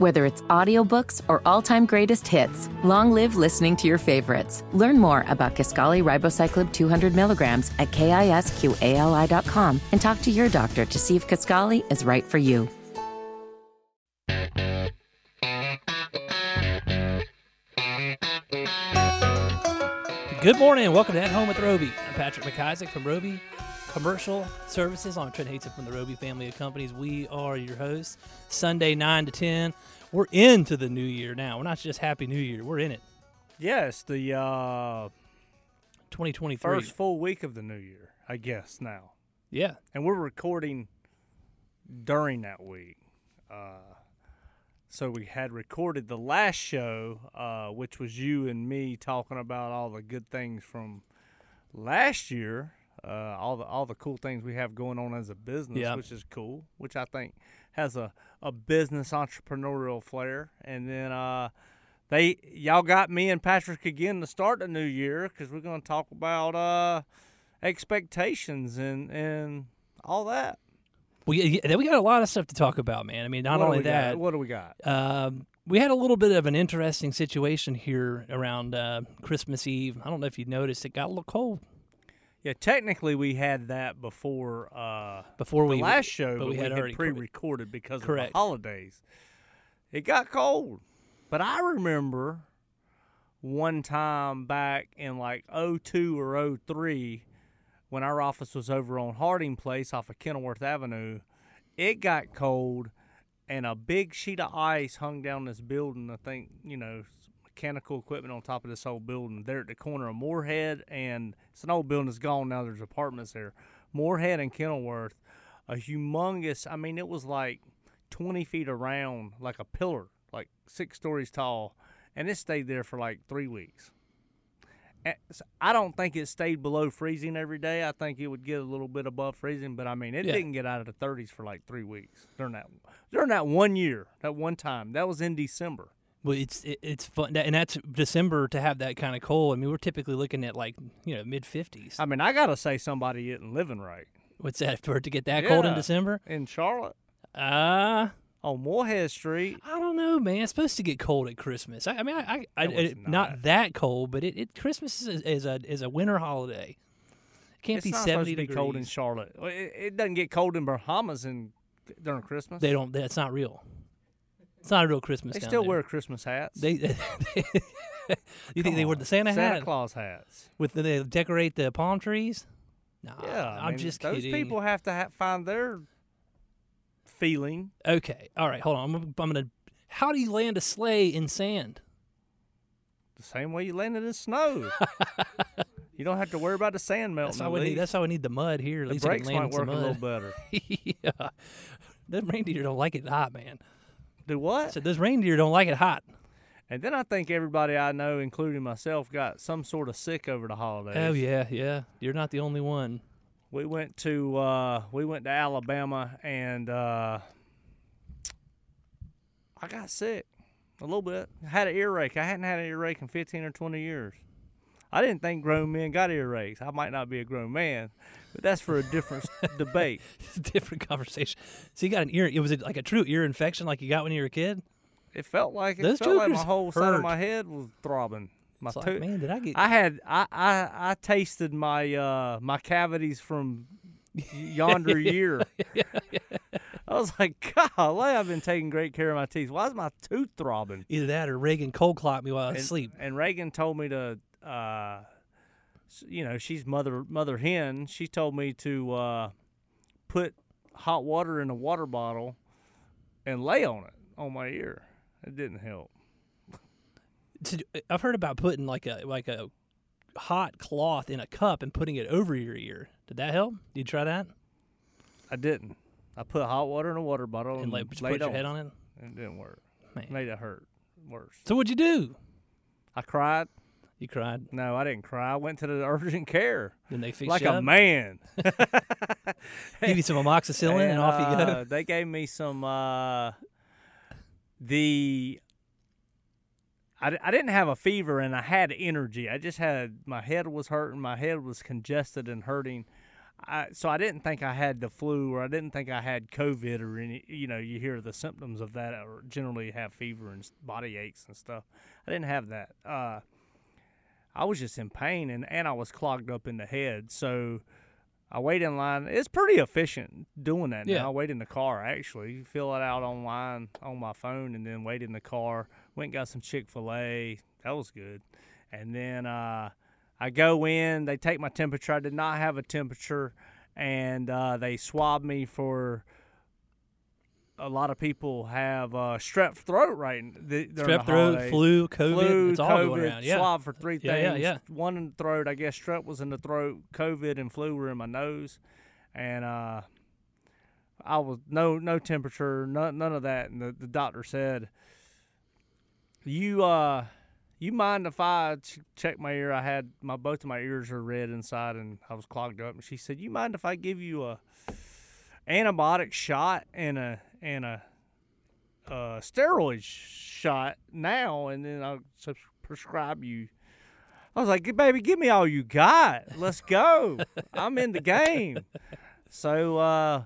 Whether it's audiobooks or all-time greatest hits, long live listening to your favorites. Learn more about Kisqali Ribociclib 200 milligrams at kisqali.com and talk to your doctor to see if Kisqali is right for you. Good morning and welcome to At Home with Roby. I'm Patrick McIsaac from Roby Commercial Services. I'm Trent Haston from the Roby family of companies. We are your hosts. Sunday, 9 to 10. We're into the new year now. We're not just Happy New Year, we're in it. Yes, the uh, 2023. first full week of the new year, I guess now, Yeah. and we're recording during that week. Uh, so we had recorded the last show, uh, which was you and me talking about all the good things from last year, uh, all the all the cool things we have going on as a business, Yeah. which is cool, which I think has a, a business entrepreneurial flair. And then uh, they y'all got me and Patrick again to start the new year because we're going to talk about uh, expectations and and all that. We, we got a lot of stuff to talk about, man. I mean, not What only we got? that, what do we got? um, we had a little bit of an interesting situation here around uh, Christmas Eve. I don't know if you noticed, it got a little cold Yeah, technically we had that before uh, before the we last show, but but, we had already pre-recorded because Correct. of the holidays. It got cold, but I remember one time back in like 02 or 03 when our office was over on Harding Place off of Kenilworth Avenue. It got cold, and a big sheet of ice hung down this building. I think you know mechanical equipment on top of this old building there at the corner of Morehead and it's an old building that's gone now. There's apartments there. Morehead and Kenilworth, a humongous. I mean, it was like 20 feet around, like a pillar, like six stories tall, and it stayed there for like three weeks. I don't think it stayed below freezing every day. I think it would get a little bit above freezing, but I mean, it Yeah. didn't get out of the 30s for like three weeks during that during that one year, that one time. That was in December. Well, it's it, it's fun, and that's December to have that kind of cold. I mean, we're typically looking at like you know mid fifties. I mean, I gotta say somebody isn't living right What's that for it to get that cold in December? in Charlotte Uh on Morehead Street. I don't know, man. It's supposed to get cold at Christmas. I, I mean, I, I, It it- not not. that cold, but it, it Christmas is, is a is a winter holiday. It can't it's be seventy supposed to be degrees. cold in Charlotte. It, it doesn't get cold in Bahamas in during Christmas. they don't. That's not real. It's not a real Christmas. They still there. wear Christmas hats. They. you think they wear the Santa, Santa hat Claus hats. with the, they decorate the palm trees? No, Yeah, I I'm mean, just those kidding. people have to ha- find their feeling. Okay, all right, hold on. I'm, I'm gonna. How do you land a sleigh in sand? The same way you landed in snow. you don't have to worry about the sand melting. That's how we need. That's how we need the mud here. At the least brakes might work a little better. yeah, those reindeer don't like it hot, man. Do what? So those reindeer don't like it hot. And then I think everybody I know, including myself, got some sort of sick over the holidays. Oh yeah, yeah. You're not the only one. We went to uh, we went to Alabama and uh, I got sick a little bit. I had an earache. I hadn't had an earache in 15 or 20 years. I didn't think grown men got earaches. I might not be a grown man, but that's for a different debate. It's a different conversation. So you got an ear. It was like a true ear infection, like you got when you were a kid. It felt like it Those felt like my jokers whole side hurt. of my head was throbbing. My It's like, tooth- man, did I get? I had I, I I tasted my uh my cavities from yonder year. I was like, golly, I've been taking great care of my teeth. Why is my tooth throbbing? Either that or Reagan cold clocked me while I was And, asleep. and Reagan told me to, uh, you know, she's mother mother hen. She told me to uh, put hot water in a water bottle and lay on it on my ear. It didn't help. So, I've heard about putting like a like a hot cloth in a cup and putting it over your ear. Did that help? Did you try that? I didn't. I put hot water in a water bottle And and, like laid put your on head on it. It didn't work. Man. Made it hurt worse. So what'd you do? I cried. You cried. No, I didn't cry. I went to the urgent care Then they fixed like a up? man. Give you some amoxicillin and, off you go. uh, They gave me some. Uh, the I, I didn't have a fever and I had energy. I just had my head was hurting. My head was congested and hurting. I, so I didn't think I had the flu or I didn't think I had COVID or any. You know, you hear the symptoms of that or generally have fever and body aches and stuff. I didn't have that. Uh, I was just in pain and and I was clogged up in the head. So I wait in line. It's pretty efficient doing that Yeah. now. I wait in the car actually. You fill it out online on my phone and then wait in the car. Went and got some Chick Fil A. That was good. And then uh, I go in. They take my temperature. I did not have a temperature, and uh, they swab me for. A lot of people have uh, strep throat right n- the, during Strep throat, flu, COVID, flu, it's all COVID, going around. Yeah. swab for three Yeah, things. yeah, yeah. One in the throat, I guess strep was in the throat, COVID and flu were in my nose, and uh, I was no no temperature, none, none of that. And the, the doctor said, "You uh, you mind if I ch- check my ear? I had my both of my ears are red inside, and I was clogged up." And she said, "You mind if I give you a antibiotic shot and a and a uh, steroid shot now, and then I'll prescribe you. I was like, baby, give me all you got. Let's go. I'm in the game. So uh,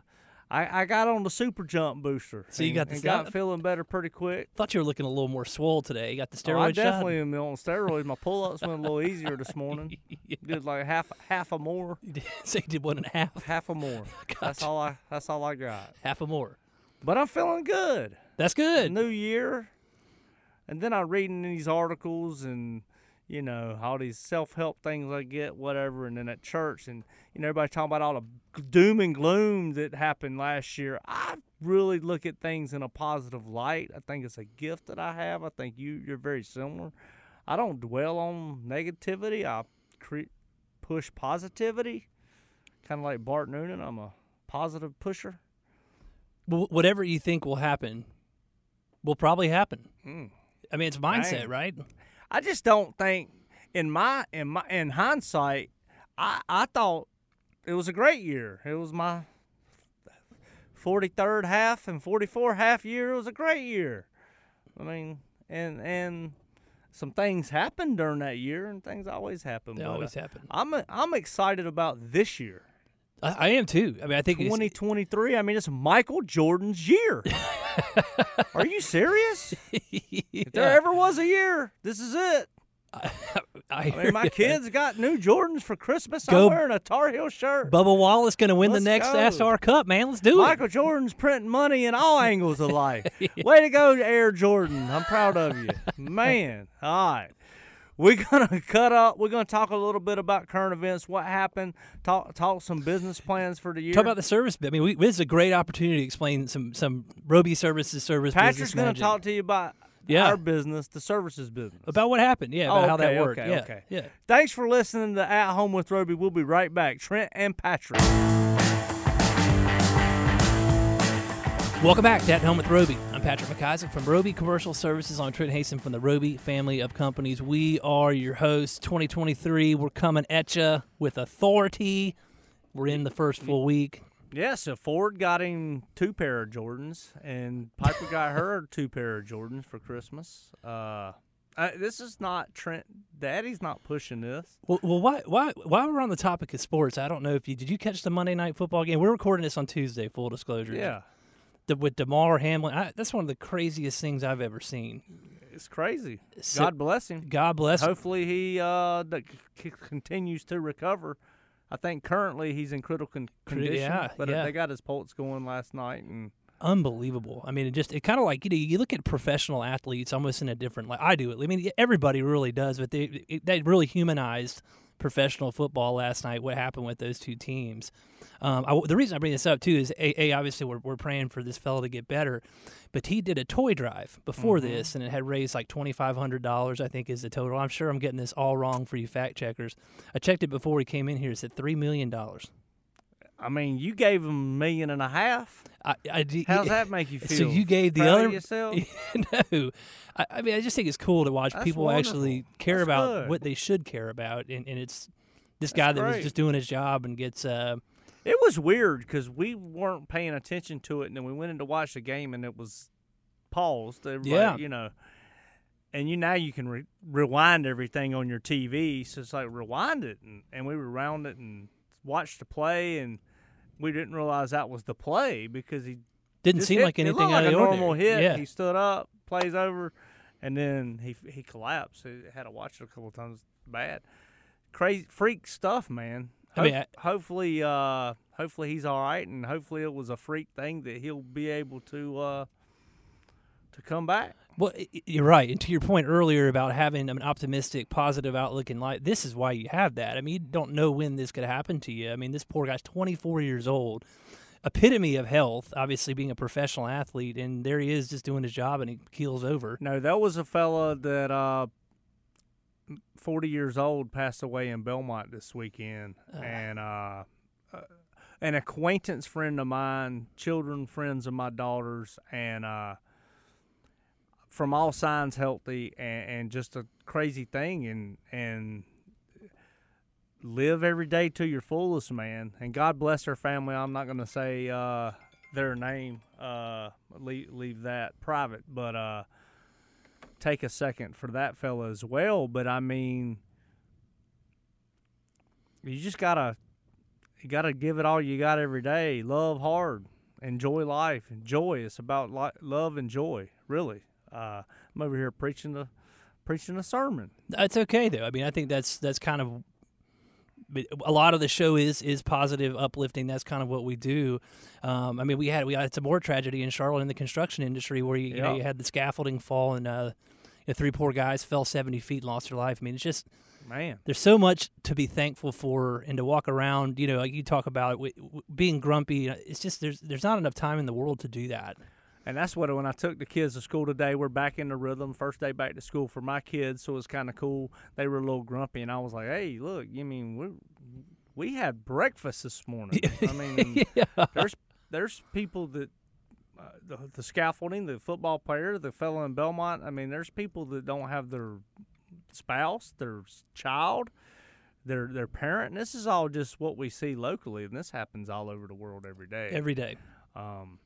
I, I got on the super jump booster. So you and- got the got feeling better pretty quick. Thought you were looking a little more swole today. You got the Oh, steroid I definitely shot. am on steroids. My pull ups went a little easier this morning. Did like half half a more, You did- so you did one and a half, half a more. That's all I that's all I got. half a more. But I'm feeling good. That's good. New Year, and then I'm reading these articles and you know all these self help things I get, whatever, and then at church and you know everybody talking about all the doom and gloom that happened last year. I really look at things in a positive light. I think it's a gift that I have. I think you you're very similar. I don't dwell on negativity. I cre- push positivity, kind of like Bart Noonan. I'm a positive pusher. Wh- whatever you think will happen, will probably happen. Mm. I mean, it's mindset, Dang. right? I just don't think in my in my in hindsight, I I thought it was a great year. It was my forty third half and forty four half year. It was a great year. I mean, and and some things happened during that year, and things always happen. They but, uh, always happen. I'm I'm excited about this year, I, I am too. I mean, I think it's- twenty twenty three. I mean, it's Michael Jordan's year. Are you serious? If there ever was a year, this is it. I, I mean, my kids got new Jordans for Christmas. Go- I'm wearing a Tar Heel shirt. Bubba Wallace going to win Let's the next go. SR Cup, man. Let's do it. Michael Jordan's printing money in all angles of life. Way to go, Air Jordan. I'm proud of you. Man. All right. We're gonna cut up. We're gonna talk a little bit about current events, what happened, talk talk some business plans for the year. Talk about the service. I mean, we, this is a great opportunity to explain some some Roby services service. Patrick's gonna magic. talk to you about Yeah. our business, the services business. about what happened. Yeah, Oh, about how that worked. okay, yeah, okay. yeah. Thanks for listening to At Home with Roby. We'll be right back. Trent and Patrick. Welcome back to At Home with Roby. I'm Patrick McIsaac from Roby Commercial Services on Trent Haston from the Roby family of companies. We are your hosts. 2023. We're coming at you with authority. We're in the first full week. Yeah, so Ford got him two pair of Jordans, and Piper got her two pair of Jordans for Christmas. Uh, I, this is not Trent. Daddy's not pushing this. Well, well, why, why, while we're on the topic of sports, I don't know if you did. You catch the Monday night football game? We're recording this on Tuesday. Full disclosure. Yeah, The, with Damar Hamlin, I, that's one of the craziest things I've ever seen. it's crazy. So- God bless him. God bless. him. Hopefully, he uh, c- continues to recover. I think currently he's in critical con- condition, yeah, but yeah. they got his pulse going last night, and unbelievable. I mean, it just it kind of like you know you look at professional athletes almost in a different like I do it. I mean, everybody really does, but they it, they really humanized professional football last night. What happened with those two teams? Um, I, the reason I bring this up too is a, a obviously we're we're praying for this fellow to get better, but he did a toy drive before Mm-hmm. this, and it had raised like twenty five hundred dollars. I think is the total. I'm sure I'm getting this all wrong for you fact checkers. I checked it before he came in here. It said three million dollars. I mean, you gave him a million and a half. I, I, How's that make you feel? So you gave the other yourself? no, I, I mean I just think it's cool to watch That's people actually care That's about good. what they should care about, and, and it's this guy that was just doing his job and gets uh, It was weird because we weren't paying attention to it, and then we went in to watch the game, and it was paused. Everybody, Yeah. you know. And you now you can re- rewind everything on your TV, so it's like rewind it, and, and we rewound it, and watched the play, and we didn't realize that was the play because he Didn't seem hit- like it anything out like of a the normal hit. Yeah. He stood up, plays over, and then he he collapsed. He had to watch it a couple times. Bad, crazy, freak stuff, man. I mean, Hope- hopefully, uh, hopefully he's all right, and hopefully it was a freak thing that he'll be able to uh, to come back. Well, you're right. And to your point earlier about having an optimistic, positive outlook in life, this is why you have that. I mean, you don't know when this could happen to you. I mean, this poor guy's 24 years old, epitome of health, obviously being a professional athlete, and there he is just doing his job and he keels over. No, that was a fella that uh, 40 years old passed away in Belmont this weekend, and uh, uh, an acquaintance friend of mine, children friends of my daughters, and uh, from all signs healthy, and, and just a crazy thing, and and live every day to your fullest, man. And God bless her family. I'm not going to say uh, their name. Uh, leave, leave that private, but uh, take a second for that fella as well. But I mean, you just gotta you gotta give it all you got every day. Love hard, enjoy life, enjoy. It's about li- love and joy, really. Uh, I'm over here preaching the preaching a sermon. That's okay though. I mean, I think that's that's kind of a lot of the show is is positive, uplifting. That's kind of what we do. Um, I mean, we had we had some more tragedy in Charlotte in the construction industry where you, you know you had the scaffolding fall and uh, you know, three poor guys fell seventy feet and lost their life. I mean, it's just Man, there's so much to be thankful for and to walk around. You know, like you talk about w- being grumpy. It's just there's there's not enough time in the world to do that. And that's what when I took the kids to school today, we're back in the rhythm. First day back to school for my kids, so it's kind of cool. They were a little grumpy, and I was like, "Hey, look, you mean we we had breakfast this morning? I mean, there's there's people that uh, the, the scaffolding, the football player, the fellow in Belmont. I mean, there's people that don't have their spouse, their child, their their parent. And this is all just what we see locally, and this happens all over the world every day. Every day. Um,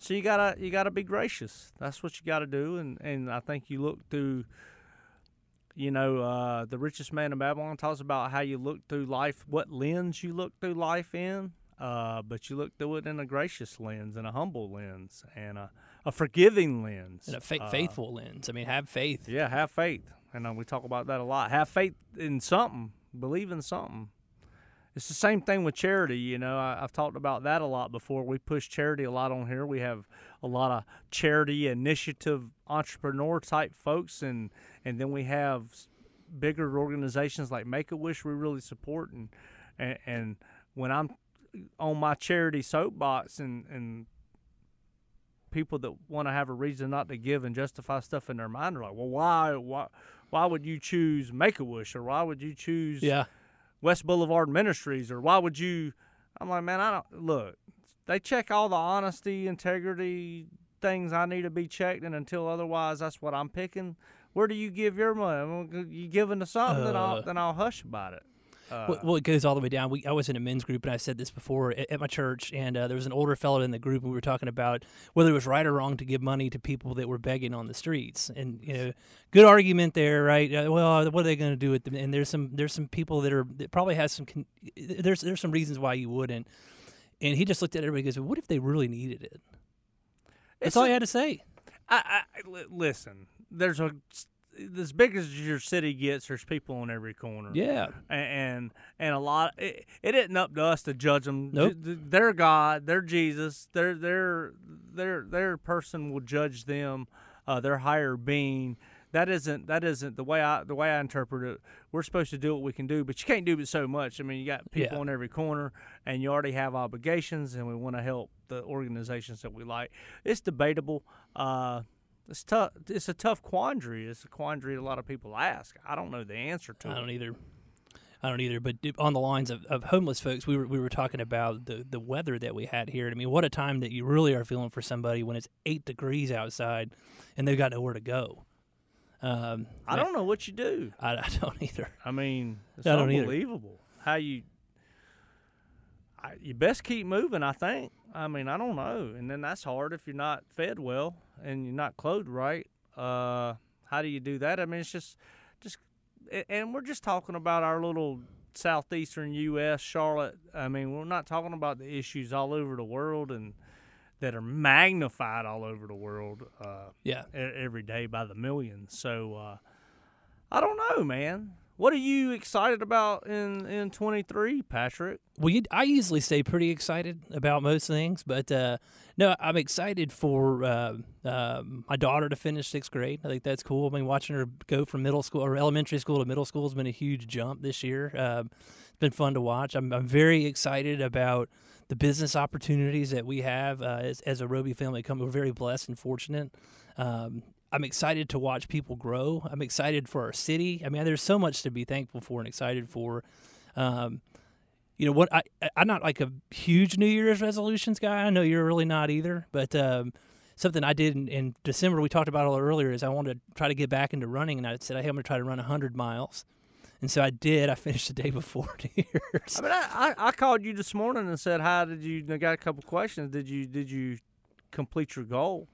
so you gotta you gotta be gracious. That's what you gotta do, and and I think you look through. You know, uh, the richest man in Babylon talks about how you look through life, what lens you look through life in. Uh, but you look through it in a gracious lens and a humble lens and a, a forgiving lens And a fa- Uh, faithful lens. I mean, have faith. yeah, have faith, and uh, we talk about that a lot. Have faith in something, believe in something. It's the same thing with charity. You know, I, I've talked about that a lot before. We push charity a lot on here. We have a lot of charity initiative entrepreneur type folks, and and then we have bigger organizations like Make a Wish. We really support, and and, and when I'm on my charity soapbox and and people that want to have a reason not to give and justify stuff in their mind are like, well, why, why, why would you choose Make a Wish or why would you choose Yeah. West Boulevard Ministries or why would you? I'm like, man, I don't look. They check all the honesty, integrity things I need to be checked, and until otherwise, that's what I'm picking. Where do you give your money? You giving to something, then Uh. I'll then I'll hush about it. Uh, Well, well, it goes all the way down. We, I was in a men's group, and I said this before at, at my church, and uh, there was an older fellow in the group, and we were talking about whether it was right or wrong to give money to people that were begging on the streets. And you know, good argument there, right? Uh, well, what are they going to do with them? And there's some there's some people that are that probably has some con- there's there's some reasons why you wouldn't. And he just looked at everybody and goes, "What if they really needed it?" That's It's all a- he had to say. I, I listen. There's a as big as your city gets, there's people on every corner. Yeah. And and a lot. It, it isn't up to us to judge them. Nope. They're God. They're Jesus. Their their their their person will judge them. Uh, their higher being. That isn't that isn't the way I the way I interpret it. We're supposed to do what we can do, but you can't do it so much. I mean, you got people Yeah. on every corner, and you already have obligations, and we want to help the organizations that we like. It's debatable. Uh, it's tough. It's a tough quandary. It's a quandary a lot of people ask. I don't know the answer to it. I it. don't either. I don't either. But on the lines of, of homeless folks, we were we were talking about the the weather that we had here. I mean, what a time that you really are feeling for somebody when it's eight degrees outside, and they've got nowhere to go. Um, I don't know what you do. I, I don't either. I mean, it's I don't either. unbelievable how you. I, you best keep moving. I think. I mean, I don't know, and then that's hard if you're not fed well and you're not clothed right. Uh, how do you do that? I mean, it's just, just, and we're just talking about our little southeastern U.S., Charlotte. I mean, we're not talking about the issues all over the world and that are magnified all over the world uh, Yeah. every day by the millions. So uh, I don't know, man. What are you excited about in in 23, Patrick? Well, you, I usually stay pretty excited about most things, but uh, no, I'm excited for uh, uh, my daughter to finish sixth grade. I think that's cool. I mean, watching her go from middle school or elementary school to middle school has been a huge jump this year. Uh, it's been fun to watch. I'm, I'm very excited about the business opportunities that we have uh, as, as a Roby family. Come, we're very blessed and fortunate. Um, I'm excited to watch people grow. I'm excited for our city. I mean, there's so much to be thankful for and excited for. Um, you know what? I I'm not like a huge New Year's resolutions guy. I know you're really not either. But um, something I did in, in December, we talked about a little earlier, is I wanted to try to get back into running, and I said, hey, I'm going to try to run 100 miles. And so I did. I finished the day before New Year's. I mean, I, I, I called you this morning and said, "How did you?" I got a couple questions. Did you did you complete your goal?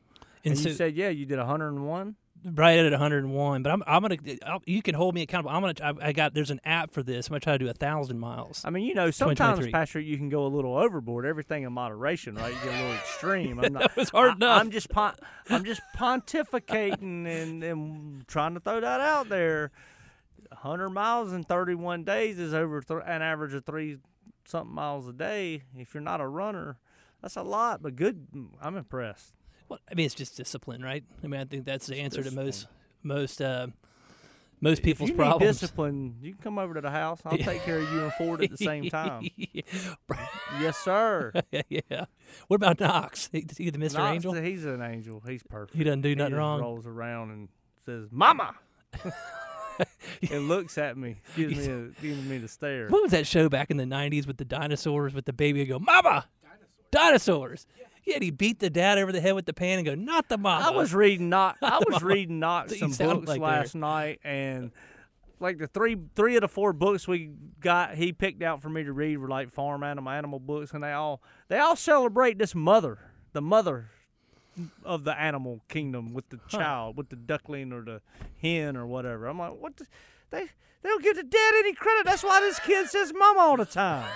And, And, so you said, "Yeah, you did 101." right at 101. But I'm I'm gonna I'll, you can hold me accountable. I'm gonna I, I got there's an app for this. I'm gonna try to do a thousand miles. I mean, you know, sometimes 2023. Patrick, you can go a little overboard. Everything in moderation, right? You get a little extreme. I'm not. That was hard I, enough. I'm just pon- I'm just pontificating and, and trying to throw that out there. 100 miles in 31 days is over th- an average of three something miles a day. If you're not a runner, that's a lot. But good, I'm impressed. Well, I mean, it's just discipline, right? I mean, I think that's the answer to most most uh, most people's if you problems. Need discipline. You can come over to the house. I'll take care of you and Ford at the same time. yes, sir. yeah. What about Knox? He, he the Mr. Angel? He's an angel. He's perfect. He doesn't do nothing just wrong. Rolls around and says, "Mama," and looks at me, gives me a, gives me the stare. What was that show back in the '90s with the dinosaurs? With the baby would go, "Mama, dinosaurs." Yeah, and he beat the dad over the head with the pan and go, "Not the mom. I was reading not. I was Mama. reading not some books like last night, and like the three three of the four books we got, he picked out for me to read were like farm animal animal books, and they all they all celebrate this mother, the mother of the animal kingdom with the child, with the duckling or the hen or whatever. I'm like, what? The, they they don't give the dad any credit. That's why this kid says mama all the time.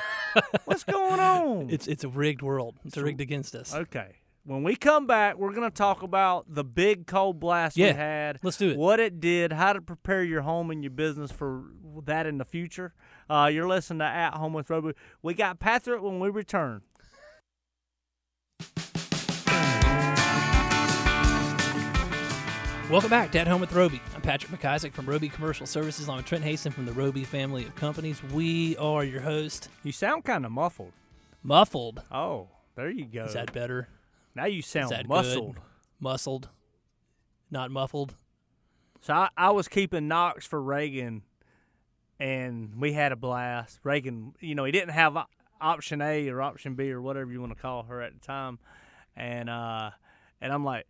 What's going on? It's it's a rigged world. It's rigged against us. Okay. When we come back, we're going to talk about the big cold blast Yeah, we had. let's do it. What it did, how to prepare your home and your business for that in the future. Uh, you're listening to At Home with Roby. We got Patrick when we return. Welcome back to At Home with Roby. I'm Patrick McIsaac from Roby Commercial Services. I'm Trent Haston from the Roby family of companies. We are your host. You sound kind of muffled. Muffled. Oh, there you go. Is that better? now you sound muscled. good? Muscled. Not muffled. So I, I was keeping Knox for Reagan, and we had a blast. Reagan, you know, he didn't have option A or option B or whatever you want to call her at the time, and uh, and I'm like,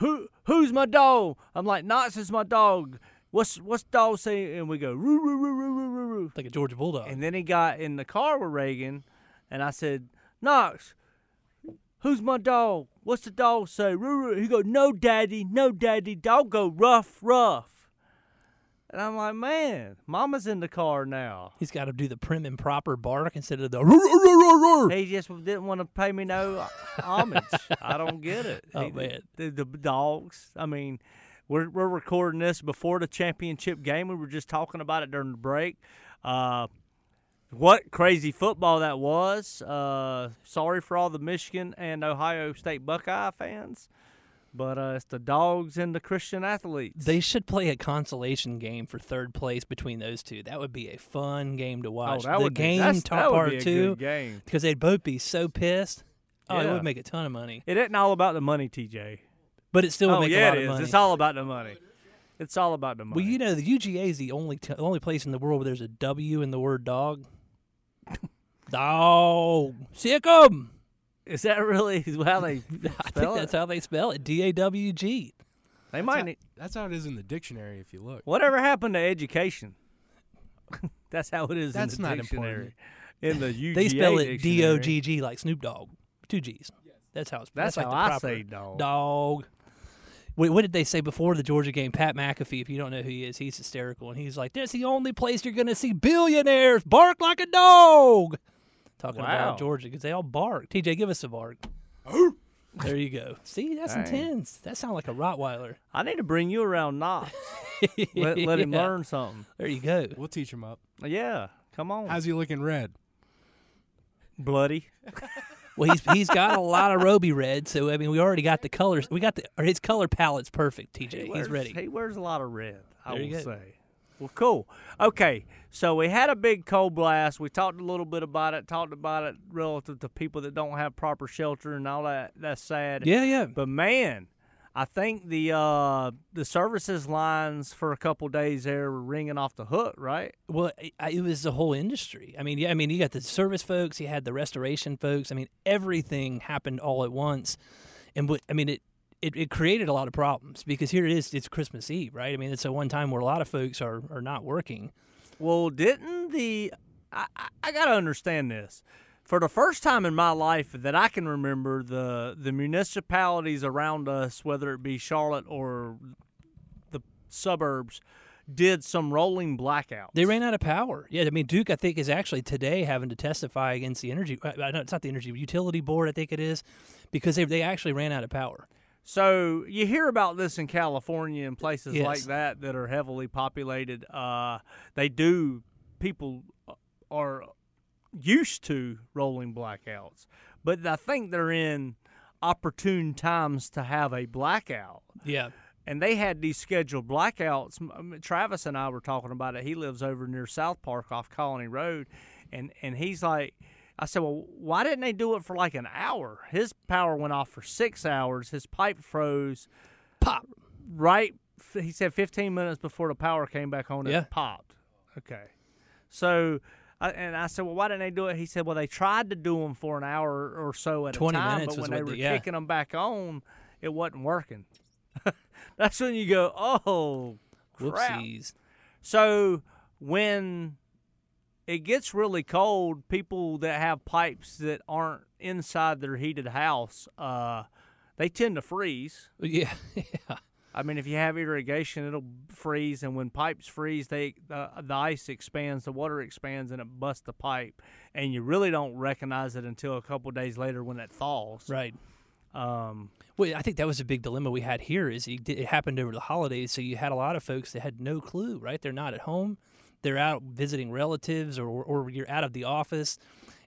who who's my dog? I'm like, Knox is my dog. What's what's dog say? And we go roo roo roo roo roo roo roo. Like a Georgia Bulldog. And then he got in the car with Reagan, and I said, Knox, who's my dog? What's the dog say? Roo, roo. He go, no, daddy, no, daddy. Dog go rough, rough. And I'm like, man, mama's in the car now. He's got to do the prim and proper bark instead of the. roar, roar, roar. He just didn't want to pay me no homage. I don't get it. Oh, He- man. the, the dogs. I mean, we're we're recording this before the championship game. We were just talking about it during the break. Uh, what crazy football that was. Uh, sorry for all the Michigan and Ohio State Buckeye fans, but uh, it's the dogs and the Christian athletes. They should play a consolation game for third place between those two. That would be a fun game to oh, watch. that the would game be, that's, top that would part be a two, good game. because they'd both be so pissed. Oh, it would make a ton of money, It isn't all about the money, TJ. but it still would oh make yeah, a lot it of money. It's all about the money. It's all about the money. well, you know, the UGA is the only t- only place in the world where there's a W in the word dog. dog, sick 'em. Is that really how they I think spell that's it? how they spell it. D A W G. They might. That's need- how, that's how it is in the dictionary if you look. Whatever happened to education? That's how it is That's in the not dictionary. In the UGA They spell it D O dictionary. G G like Snoop Dogg, two G's. That's how it's. Spelled. That's, like how the I proper say dog. Dog. what, what did they say before the Georgia game? Pat McAfee, if you don't know who he is, he's hysterical, and he's like, "That's the only place you're going to see billionaires bark like a dog." Talking Wow. about Georgia because they all bark. TJ, give us a bark. there you go. See, that's Dang. intense. That sounds like a Rottweiler. I need to bring you around Knox. let, let him Yeah. learn something. There you go. We'll teach him up. Yeah, come on. How's he looking red? bloody? Well, he's he's got a lot of Roby red, so I mean, we already got the colors. We got the or his color palette's perfect. TJ, He he's ready. He wears a lot of red. I There will say. Well, cool. Okay, so we had a big cold blast. We talked a little bit about it. Talked about it relative to people that don't have proper shelter and all that. That's sad. Yeah, yeah. But man, I think the uh, the services lines for a couple days there were ringing off the hook, right? Well, it, it was the whole industry. I mean, yeah, I mean, you got the service folks, you had the restoration folks. I mean, everything happened all at once, and what I mean, it, it it created a lot of problems because here it is, it's Christmas Eve, right? I mean, it's a one time where a lot of folks are are not working. Well, didn't the I, I, I gotta understand this. For the first time in my life that I can remember, the the municipalities around us, whether it be Charlotte or the suburbs, did some rolling blackouts. They ran out of power. Yeah, I mean, Duke, I think, is actually today having to testify against the energy. I I know it's not the energy utility board, I think it is, because they they actually ran out of power. So you hear about this in California and places Yes. like that that are heavily populated. Uh, they do. People are used to rolling blackouts, but I think they're in opportune times to have a blackout. Yeah. And they had these scheduled blackouts. Travis and I were talking about it. He lives over near South Park off Colony Road, and and he's like, I said, well, why didn't they do it for like an hour? His power went off for six hours. His pipe froze. Pop. Right, he said 15 minutes before the power came back on. It Yeah. popped. Okay, so. Uh, and I said, well, why didn't they do it? He said, well, they tried to do them for an hour or so at 20 a time, minutes but when they were the- yeah. kicking them back on, it wasn't working. That's when you go, oh, crap. Whoopsies. So when it gets really cold, people that have pipes that aren't inside their heated house, uh, they tend to freeze. Yeah. yeah. I mean, if you have irrigation, it'll freeze, and when pipes freeze, they the, the ice expands, the water expands, and it busts the pipe, and you really don't recognize it until a couple days later when it thaws. Right. Um, Well, I think that was a big dilemma we had here. Is it it happened over the holidays, so you had a lot of folks that had no clue. Right, they're not at home, they're out visiting relatives, or or you're out of the office,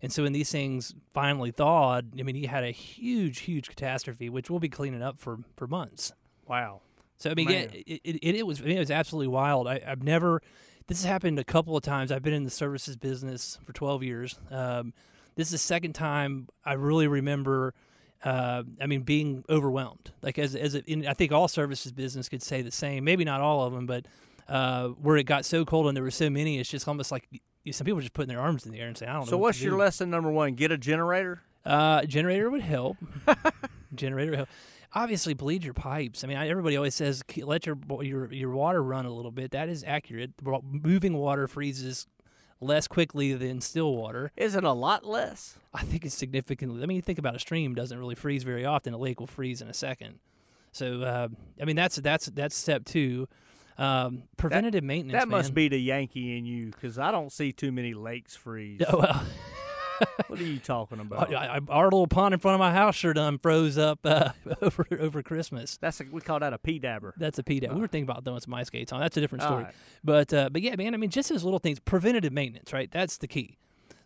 and so when these things finally thawed, I mean, he had a huge, huge catastrophe, which we'll be cleaning up for for months. wow. So I mean, yeah, Man. it, it, it, it was I mean, it was absolutely wild. I, I've never. This has happened a couple of times. I've been in the services business for 12 years. Um, this is the second time I really remember. Uh, I mean, being overwhelmed. Like as as a, in, I think all services business could say the same. Maybe not all of them, but uh, where it got so cold and there were so many, it's just almost like some people are just putting their arms in the air and saying, "I don't know." So what what's your do." lesson number one? Get a generator. Uh, generator would help. generator would help. Obviously, bleed your pipes. I mean, everybody always says let your your your water run a little bit. That is accurate. Moving water freezes less quickly than still water. Is it a lot less? I think it's significantly. I mean, you think about a stream doesn't really freeze very often. A lake will freeze in a second. So, uh, I mean, that's that's that's step two. Um, preventative maintenance. That must be the Yankee in you, because I don't see too many lakes freeze. Oh, well, what are you talking about? I, I, our little pond in front of my house sure done froze up uh, over over Christmas. That's a, we call that a P dabber. That's a pee P We were thinking about throwing some ice skates on. That's a different story. Alright. But uh, but yeah, man. I mean, just those little things. Preventative maintenance, right? That's the key.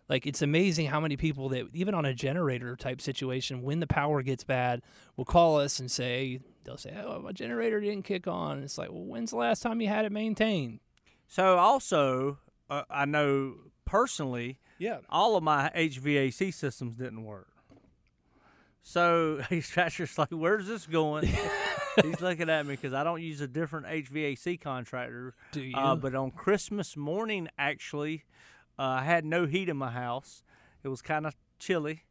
Like it's amazing how many people that even on a generator type situation, when the power gets bad, will call us and say they'll say, "Oh, my generator didn't kick on." It's like, well, when's the last time you had it maintained? So also, uh, I know personally, Yeah. all of my HVAC systems didn't work. So he's just like, "Where's this going?" he's looking at me because I don't use a different HVAC contractor. Do you? Uh, but on Christmas morning, actually, uh, I had no heat in my house. It was kind of chilly.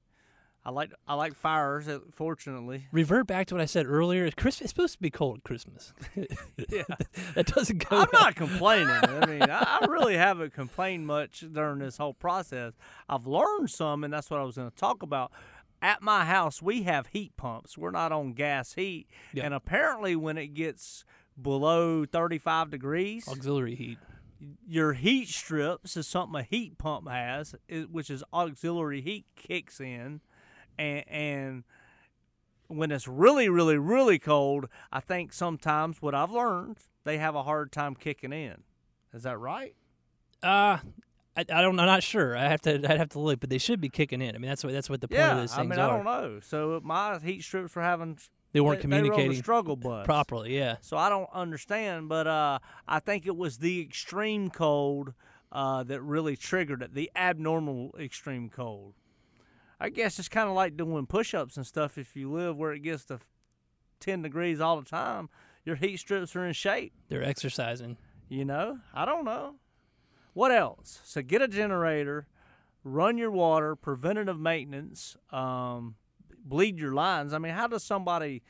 I like I like fires. uh, Fortunately, Revert back to what I said earlier. Christmas it's supposed to be cold at Christmas. yeah. that doesn't go. I'm well. not complaining. I mean, I, I really haven't complained much during this whole process. I've learned some, and that's what I was going to talk about. at my house we have heat pumps. We're not on gas heat, Yeah. and apparently when it gets below 35 degrees, Auxiliary heat. your heat strips is something a heat pump has, which is auxiliary heat kicks in, and and when it's really, really, really cold, I think sometimes what I've learned they have a hard time kicking in. Is that right? Uh I, I don't. I'm not sure. I have to. I'd have to look, but they should be kicking in. I mean, that's what that's what the point of yeah, those I mean are. I don't know. So my heat strips were having They weren't they, they were on the communicating struggle bus properly. Yeah. So I don't understand, but uh, I think it was the extreme cold uh, that really triggered it, the abnormal extreme cold. I guess it's kind of like doing push ups and stuff. If you live where it gets to 10 degrees all the time, your heat strips are in shape, They're exercising. you know? I don't know. What else? So get a generator, run your water, preventative maintenance, um, bleed your lines. I mean, how does somebody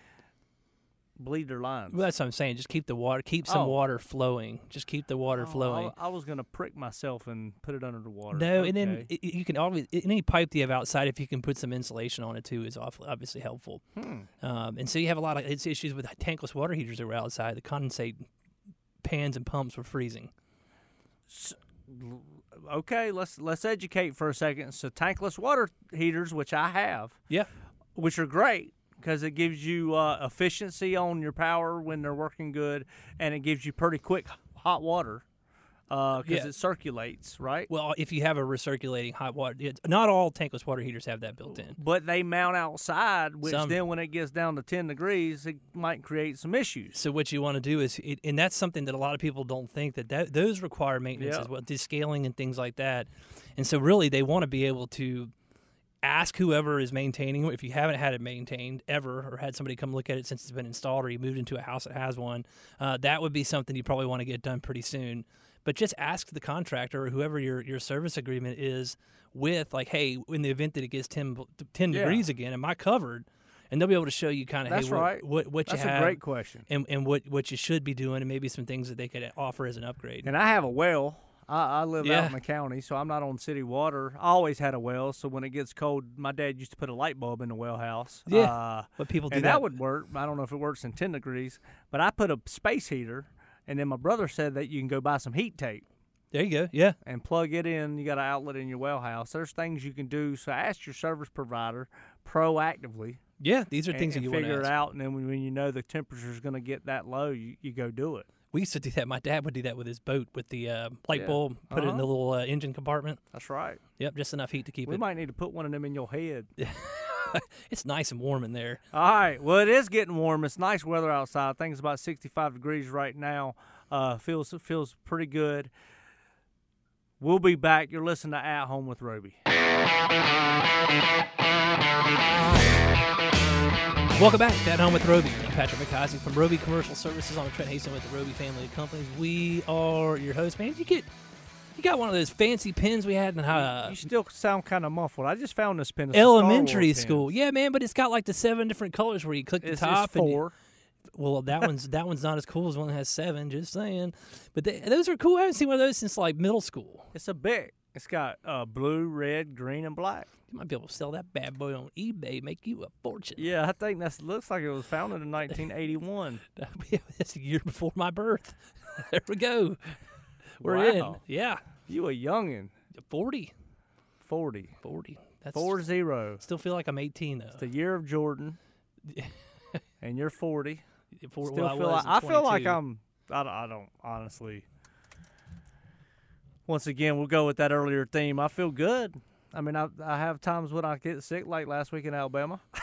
bleed their lines? Well, that's what I'm saying. Just keep the water. Keep some Oh. water flowing. Just keep the water Oh, flowing. wa- I, was gonna prick myself and put it under the water. No, and then Okay. i- i- you can always any pipe that you have outside, if you can put some insulation on it too, is obviously helpful. Hmm. Um, and so you have a lot of it's issues with tankless water heaters that were outside. The condensate pans and pumps were freezing. okay, let's let's educate for a second. So tankless water heaters, which I have, Yeah, which are great because it gives you uh, efficiency on your power when they're working good, and it gives you pretty quick hot water because Yeah. it circulates, right? Well, if you have a recirculating hot water, it- not all tankless water heaters have that built in. But they mount outside, which Some- then when it gets down to ten degrees, it might create some issues. So what you want to do is, it, and that's something that a lot of people don't think that, that those require maintenance Yeah. as well, descaling and things like that. And so really, they want to be able to ask whoever is maintaining it. If you haven't had it maintained ever, or had somebody come look at it since it's been installed, or you moved into a house that has one, uh, that would be something you probably want to get done pretty soon. But just ask the contractor or whoever your, your service agreement is with, like, hey, in the event that it gets 10, 10 Yeah. degrees again, am I covered? And they'll be able to show you kind of, hey, That's what, right. what, what you That's have a great question. and, and what, what you should be doing, and maybe some things that they could offer as an upgrade. And I have a well. I, I live Yeah. out in the county, so I'm not on city water. I always had a well, so when it gets cold, my dad used to put a light bulb in the well house. Yeah, Uh, but people do and that. that would work. I don't know if it works in 10 degrees, but I put a space heater, and then my brother said that you can go buy some heat tape there you go. Yeah, and plug it in. You got an outlet in your well house. There's things you can do. So ask your service provider proactively yeah. These are things and that you want to figure it out. And then when, when you know the temperature is going to get that low, you, you go do it. We used to do that. My dad would do that with his boat with the uh, light Yeah. bulb, put it in Uh-huh. the little uh, engine compartment. That's right. Yep, just enough heat to keep We it. We might need to put one of them in your head. It's nice and warm in there. All right. Well, it is getting warm. It's nice weather outside. I think it's about 65 degrees right now. Uh, feels feels pretty good. We'll be back. You're listening to At Home with Roby. Welcome back to At Home with Roby. I'm Patrick McIsaac from Roby Commercial Services. I'm Trent Haston with the Roby family of companies. We are your hosts, man. You get, you got one of those fancy pens we had in uh, you still sound kind of muffled. I just found this pen. It's a Star Wars elementary school. Yeah, man, but it's got like the seven different colors where you click the It's, top it's and you- Well, that one's that one's not as cool as one that has seven. Just saying, but they, those are cool. I haven't seen one of those since like middle school. It's a big. It's got uh, blue, red, green, and black. You might be able to sell that bad boy on eBay, make you a fortune. Yeah, I think that looks like it was founded in 1981. That's a year before my birth. there we go. We're in. Yeah, You a youngin. 40. 40. 40. That's Four zero. Still feel like I'm 18 though. It's the year of Jordan. and you're 40. For, Still well, I feel was like I feel like 22. I'm. I, I don't honestly. Once again, we'll go with that earlier theme. I feel good. I mean, I I have times when I get sick, like last week in Alabama.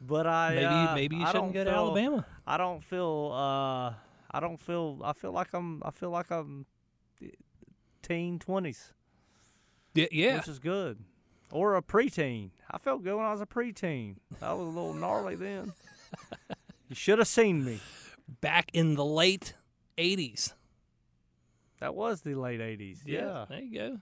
but I Maybe uh, maybe you I shouldn't go to Alabama. I don't feel. Uh, I don't feel. I feel like I'm. I feel like I'm. Teen twenties, Yeah, yeah. which is good, or a preteen. I felt good when I was a preteen. I was a little gnarly then. You should have seen me. Back in the late 80s. That was the late '80s. Yeah, There you go.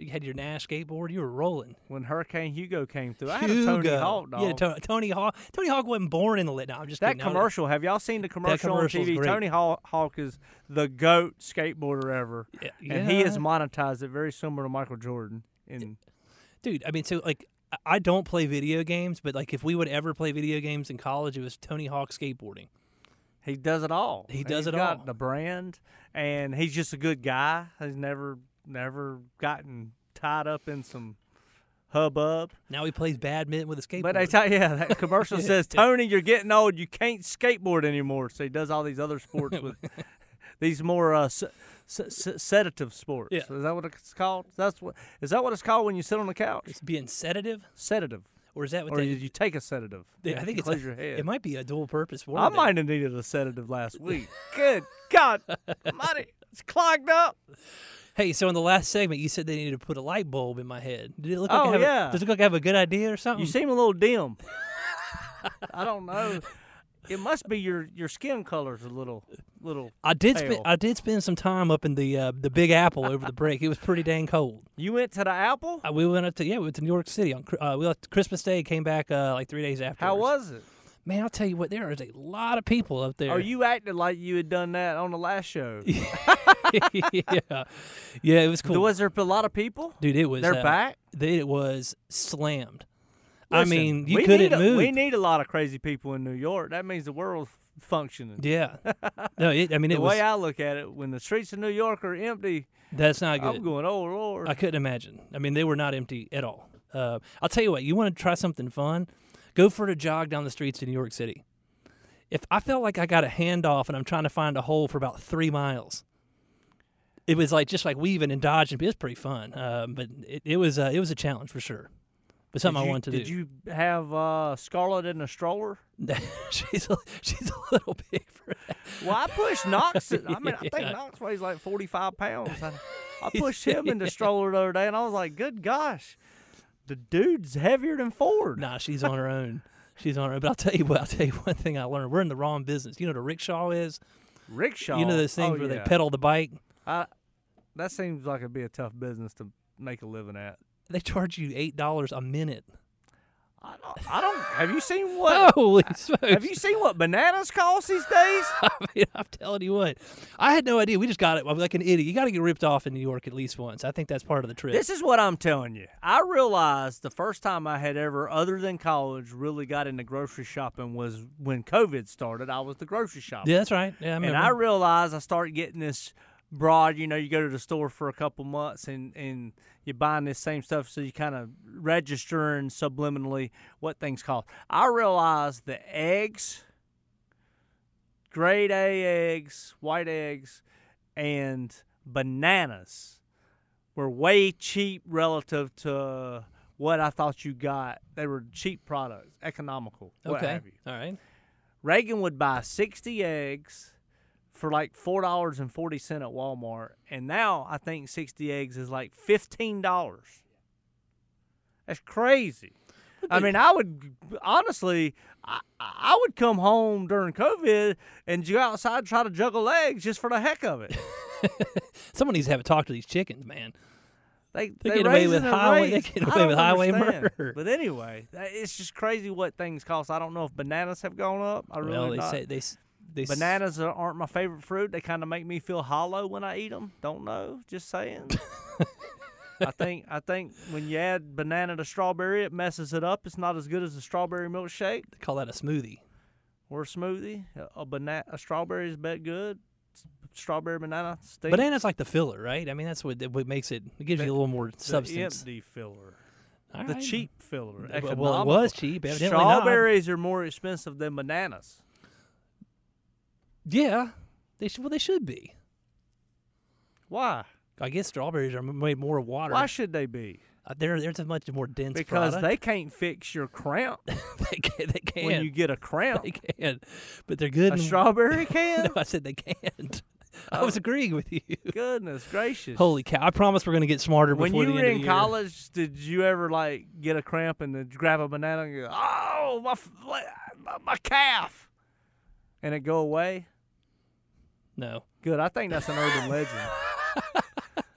You had your Nash skateboard. You were rolling. when Hurricane Hugo came through, I had a Tony Hugo. Hawk dog. Yeah, To- Tony Hawk. Tony Hawk wasn't born in the lit. No, I'm just that kidding. Commercial. Have y'all seen the commercial on TV? great. Tony Haw- Hawk is the goat skateboarder ever, Yeah, and he has monetized it very similar to Michael Jordan. And dude i mean so like I don't play video games, but like if we would ever play video games in college, it was Tony Hawk skateboarding. He does it all. He does He's it got all. The brand, and he's just a good guy. He's never never gotten tied up in some hubbub. Now he plays badminton with a skateboard. But they tell yeah, that commercial says, Tony, you're getting old. You can't skateboard anymore. So he does all these other sports with these more uh, se- se- sedative sports. Yeah. Is that what it's called? That's what is that what it's called when you sit on the couch? it's being sedative, Sedative. Or is that what Or they? did you take a sedative? they- I think it's clears your head. It might be a dual purpose word. I might have needed a sedative last week. Good God, Almighty, it's clogged up. Hey, so in the last segment, you said they needed to put a light bulb in my head. Did it look like Oh, I have yeah. A, does it look like I have a good idea or something? You seem a little dim. I don't know. It must be your your skin color's a little little. I did spend. I did spend some time up in the uh, the Big Apple over the break. It was pretty dang cold. You went to the Apple. Uh, we went up to yeah, we went to New York City on uh, we left Christmas Day. Came back uh, like three days after. How was it? Man, I'll tell you what. There is a lot of people up there. Are you acting like you had done that on the last show? yeah, yeah. It was cool, Was there a lot of people? dude. It was. They're uh, back. It was slammed. I Listen, mean, you we couldn't need a, move. We need a lot of crazy people in New York. That means the world's functioning. yeah. No, it, I mean the it was. way I look at it, when the streets of New York are empty, that's not good. I'm going, oh Lord. I couldn't imagine. I mean, they were not empty at all. Uh, I'll tell you what. You want to try something fun? Go for a jog down the streets of New York City. If I felt like I got a handoff and I'm trying to find a hole for about three miles, it was like just like weaving and dodging. It was pretty fun, uh, but it, it was uh, it was a challenge for sure. Something did I you, wanted to did do. you have uh, Scarlett in a stroller? she's a, she's a little big for that. Well, I pushed Knox. I mean, I think Knox weighs like 45 pounds. I, I pushed him in the stroller the other day, and I was like, good gosh, the dude's heavier than Ford. Nah, she's on her own. She's on her own. But I'll tell you what. I'll tell you one thing I learned. We're in the wrong business. You know what a rickshaw is? Rickshaw. You know those things oh, where yeah. they pedal the bike. I, that seems like it'd be a tough business to make a living at. They charge you eight dollars a minute. I don't. I don't have you seen what? Holy smokes! Have you seen what bananas cost these days? I mean, I'm telling you what. I had no idea. We just got it. I'm like an idiot. You got to get ripped off in New York at least once. I think that's part of the trip. This is what I'm telling you. I realized the first time I had ever, other than college, really got into grocery shopping was when COVID started. I was the grocery shopper. yeah, that's right. Yeah, I and. I realized I started getting this broad. You know, you go to the store for a couple months and and you're buying this same stuff, so you kind of registering subliminally what things cost. I realized the eggs, grade A eggs, white eggs, and bananas were way cheap relative to what I thought you got. They were cheap products, economical. What okay. have you. All right. Reagan would buy 60 eggs for like $4.40 at Walmart. And now I think 60 eggs is like $15. That's crazy. I mean, I would honestly, I, I would come home during COVID and go outside and try to juggle eggs just for the heck of it. Someone needs to have a talk to these chickens, man. They They they get away with highway- they get away with highway understand. murder. But anyway, it's just crazy what things cost. I don't know if bananas have gone up. I really well, they not. say they they Bananas are- aren't my favorite fruit. They kind of make me feel hollow when I eat them. Don't know. Just saying. I think I think when you add banana to strawberry, it messes it up. It's not as good as a strawberry milkshake they call that a smoothie. or a smoothie. A, a banana, a strawberry is bet good. Strawberry banana. Stink. Banana's like the filler, right? I mean, that's what what makes it. It gives The- you a little more the substance. empty filler, All the right. cheap filler. Well, well, it was cheap. Evidently not. Strawberries are more expensive than bananas. Yeah, they should. Well, they should be. Why? I guess strawberries are made more of water. Why should they be? Uh, they're they're a much more dense Because product. they can't fix your cramp they can they can when you get a cramp. they can, but they're good. A in- strawberry can? no, I said they can't. I Oh. was agreeing with you. Goodness gracious. Holy cow! I promise we're gonna get smarter when before you the were end of in year. college, did you ever like get a cramp and then grab a banana and go, "Oh, my my, my calf," and it go away? No. Good. I think that's an urban legend.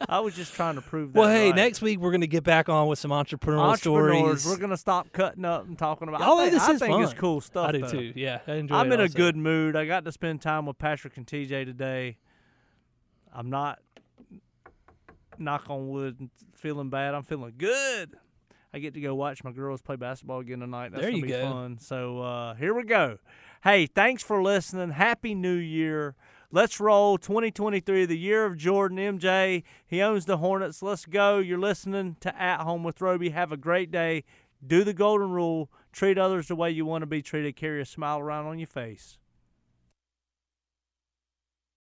I was just trying to prove that. Well, hey, right. next week we're gonna get back on with some entrepreneurial stories. we're gonna stop cutting up and talking about. Oh, I think, this I is think it's fun. cool stuff. I do though. too. Yeah, I enjoy. I'm in a good mood. I got to spend time with Patrick and TJ today. I'm not, knock on wood, feeling bad. I'm feeling good. I get to go watch my girls play basketball again tonight. That's There gonna be go. fun. So uh, here we go. Hey, thanks for listening. Happy New Year. Let's roll 2023, the year of Jordan. MJ, he owns the Hornets. Let's go. You're listening to At Home with Roby. Have a great day. Do the golden rule. Treat others the way you want to be treated. Carry a smile around on your face.